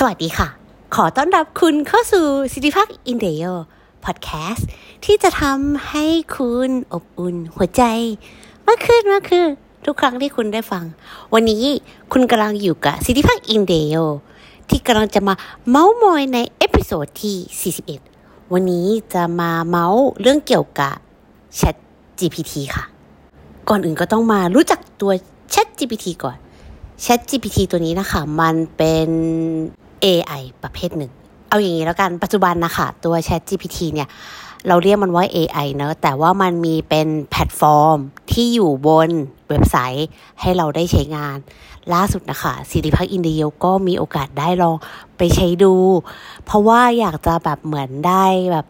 สวัสดีค่ะ ขอต้อนรับคุณเข้าสู่ Siripak Indaeyo พอดแคสต์ที่จะทำให้คุณอบอุ่นหัวใจ มากขึ้นมากขึ้นทุกครั้งที่คุณได้ฟัง วันนี้คุณกำลังอยู่กับ Siripak Indaeyo ที่กำลังจะมาเม้าท์มอยใน episode ที่ 41 วันนี้จะมาเม้าท์เรื่องเกี่ยวกับ ChatGPT ค่ะ ก่อนอื่นก็ต้องมารู้จักตัว ChatGPT ก่อน ChatGPT ตัวนี้นะคะ มันเป็น AI ประเภทหนึ่ง เอาอย่างนี้แล้วกันปัจจุบันนะคะตัว ChatGPT เนี่ยเราเรียกมันว่า AI เนอะแต่ว่ามันมีเป็นแพลตฟอร์มที่อยู่บนเว็บไซต์ให้เราได้ใช้งาน ล่าสุดนะคะ Siripak Indaeyo ก็มีโอกาสได้ลองไปใช้ดู เพราะว่าอยากจะแบบเหมือนได้แบบ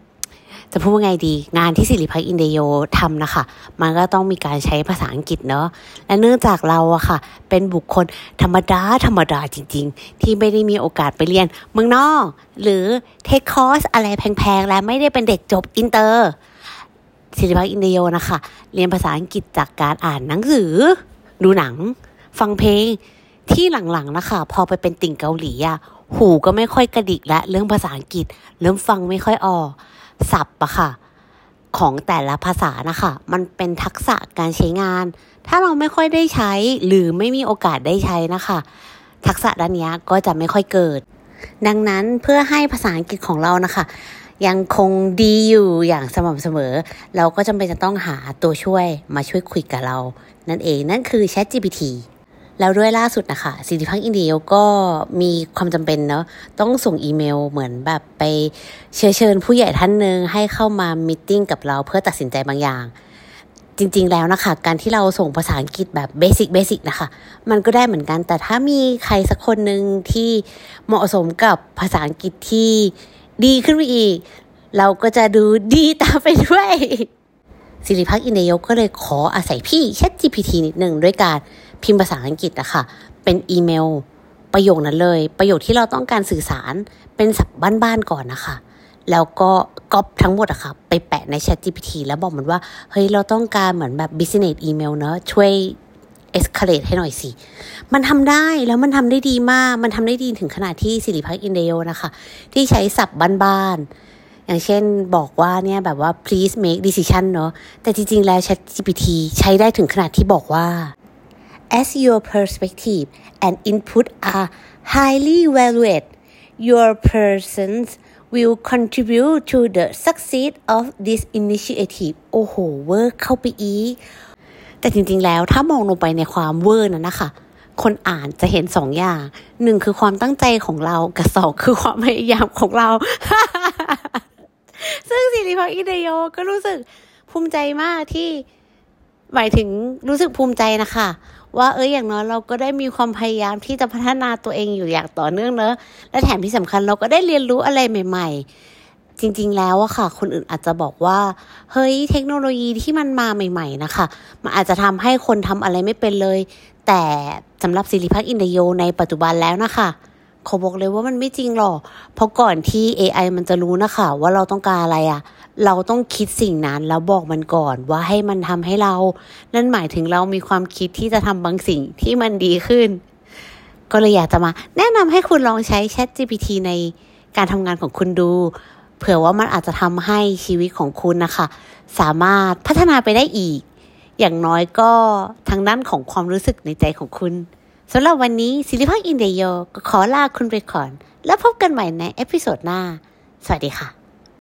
จะพูดว่าไงดีงานที่ Siripak Indaeyoทำนะคะ มันก็ต้องมีการใช้ภาษาอังกฤษเนาะและเนื่องจากเราอะค่ะ เป็นบุคคลธรรมดา ธรรมดาจริง ๆ ที่ไม่ได้มีโอกาสไปเรียนเมืองนอก หรือ take course อะไรแพงๆ และไม่ได้เป็นเด็กจบอินเตอร์ Siripak Indaeyo นะคะ เรียนภาษาอังกฤษจากการอ่านหนังสือ ดูหนัง ฟังเพลงที่หลังๆนะคะ พอไปเป็นติ่งเกาหลีอะหูก็ไม่ค่อยกระดิกและเรื่องภาษาอังกฤษ เริ่มฟังไม่ค่อยออก ศัพท์อะค่ะ ของแต่ละภาษานะคะ มันเป็นทักษะการใช้งาน ถ้าเราไม่ค่อยได้ใช้หรือไม่มีโอกาสได้ใช้นะคะ ทักษะด้านนี้ก็จะไม่ค่อยเกิด ดังนั้นเพื่อให้ภาษาอังกฤษของเรานะคะ ยังคงดีอยู่อย่างสม่ำเสมอ เราก็จำเป็นจะต้องหาตัวช่วยมาช่วยคุยกับเรา นั่นเองนั่นคือ Chat GPT แล้วด้วยล่าสุดนะคะสิทธิพักอินเดียก็มีความจำเป็นเนาะต้องส่งอีเมลเหมือนแบบไปเชิญเชิญผู้ใหญ่ท่านหนึ่งให้เข้ามา meeting กับเราเพื่อตัดสินใจบางอย่าง จริง ๆ แล้วนะคะ การที่เราส่งภาษาอังกฤษแบบ basic basic นะคะ มันก็ได้เหมือนกัน แต่ถ้ามีใครสักคนหนึ่งที่เหมาะสมกับภาษาอังกฤษที่ดีขึ้นไปอีก เราก็จะดูดีตามไปด้วย Siripak Indaeyo ก็เลยขออาศัยพี่ ChatGPT นิดหนึ่งด้วยการ พิมพ์ภาษาอังกฤษอะค่ะ เป็นอีเมล ประโยคนั้นเลย ประโยคที่เราต้องการสื่อสารเป็นสับบ้านๆก่อนนะคะ แล้วก็ก๊อปทั้งหมดอะค่ะ ไปแปะใน Chat GPT แล้วบอกมันว่า เฮ้ย เราต้องการเหมือนแบบ business email เนอะช่วย escalate ให้หน่อยสิ มันทำได้แล้วมันทำได้ดีมาก มันทำได้ดีถึงขนาดที่สิริพักอินเดียนะคะ ที่ใช้สับบ้านๆ อย่างเช่นบอกว่าเนี่ยแบบว่า please make decision เนอะแต่จริงๆ แล้ว Chat GPT ใช้ได้ถึงขนาดที่บอกว่า as your perspective and input are highly valued your persons will contribute to the success of this initiative โอ้โห เวอร์เข้าไปอีก แต่จริงๆ แล้วถ้ามองลงไปในความเวอร์นั้นนะคะ คนอ่านจะเห็นสองอย่าง หนึ่งคือความตั้งใจของเรา กับสองคือความพยายามของเรา ซึ่งสิริพักอิเดโยก็รู้สึกภูมิใจมากที่หมายถึงรู้สึกภูมิใจนะคะว่าเอออย่างน้อยเราก็ได้มีความพยายามที่จะพัฒนาตัวเองอยู่อย่างต่อเนื่องเนอะและแถมที่สำคัญเราก็ได้เรียนรู้อะไรใหม่ ๆ จริง ๆ แล้วอะค่ะ คนอื่นอาจจะบอกว่าเฮ้ยเทคโนโลยีที่มันมาใหม่ ๆ นะคะมันอาจจะทำให้คนทำอะไรไม่เป็นเลย แต่สำหรับสิริพักอินเดโยในปัจจุบันแล้วนะคะขอบอกเลยว่ามันไม่จริงหรอก เพราะก่อนที่ AI มันจะรู้นะคะว่าเราต้องการอะไรอะ เราต้องคิดสิ่งนั้นแล้วบอกมันก่อนว่าให้มันทำให้เรา นั่นหมายถึงเรามีความคิดที่จะทำบางสิ่งที่มันดีขึ้น ก็เลยอยากจะมา แนะนำให้คุณลองใช้ Chat GPT ในการทำงานของคุณดู เผื่อว่ามันอาจจะทำให้ชีวิตของคุณนะคะ สามารถพัฒนาไปได้อีก อย่างน้อยก็ทางด้านของความรู้สึกในใจของคุณสำหรับวันนี้ Siripak Indaeyo ก็ขอลาคุณไปก่อน แล้วพบกันใหม่ใน episode หน้า สวัสดีค่ะ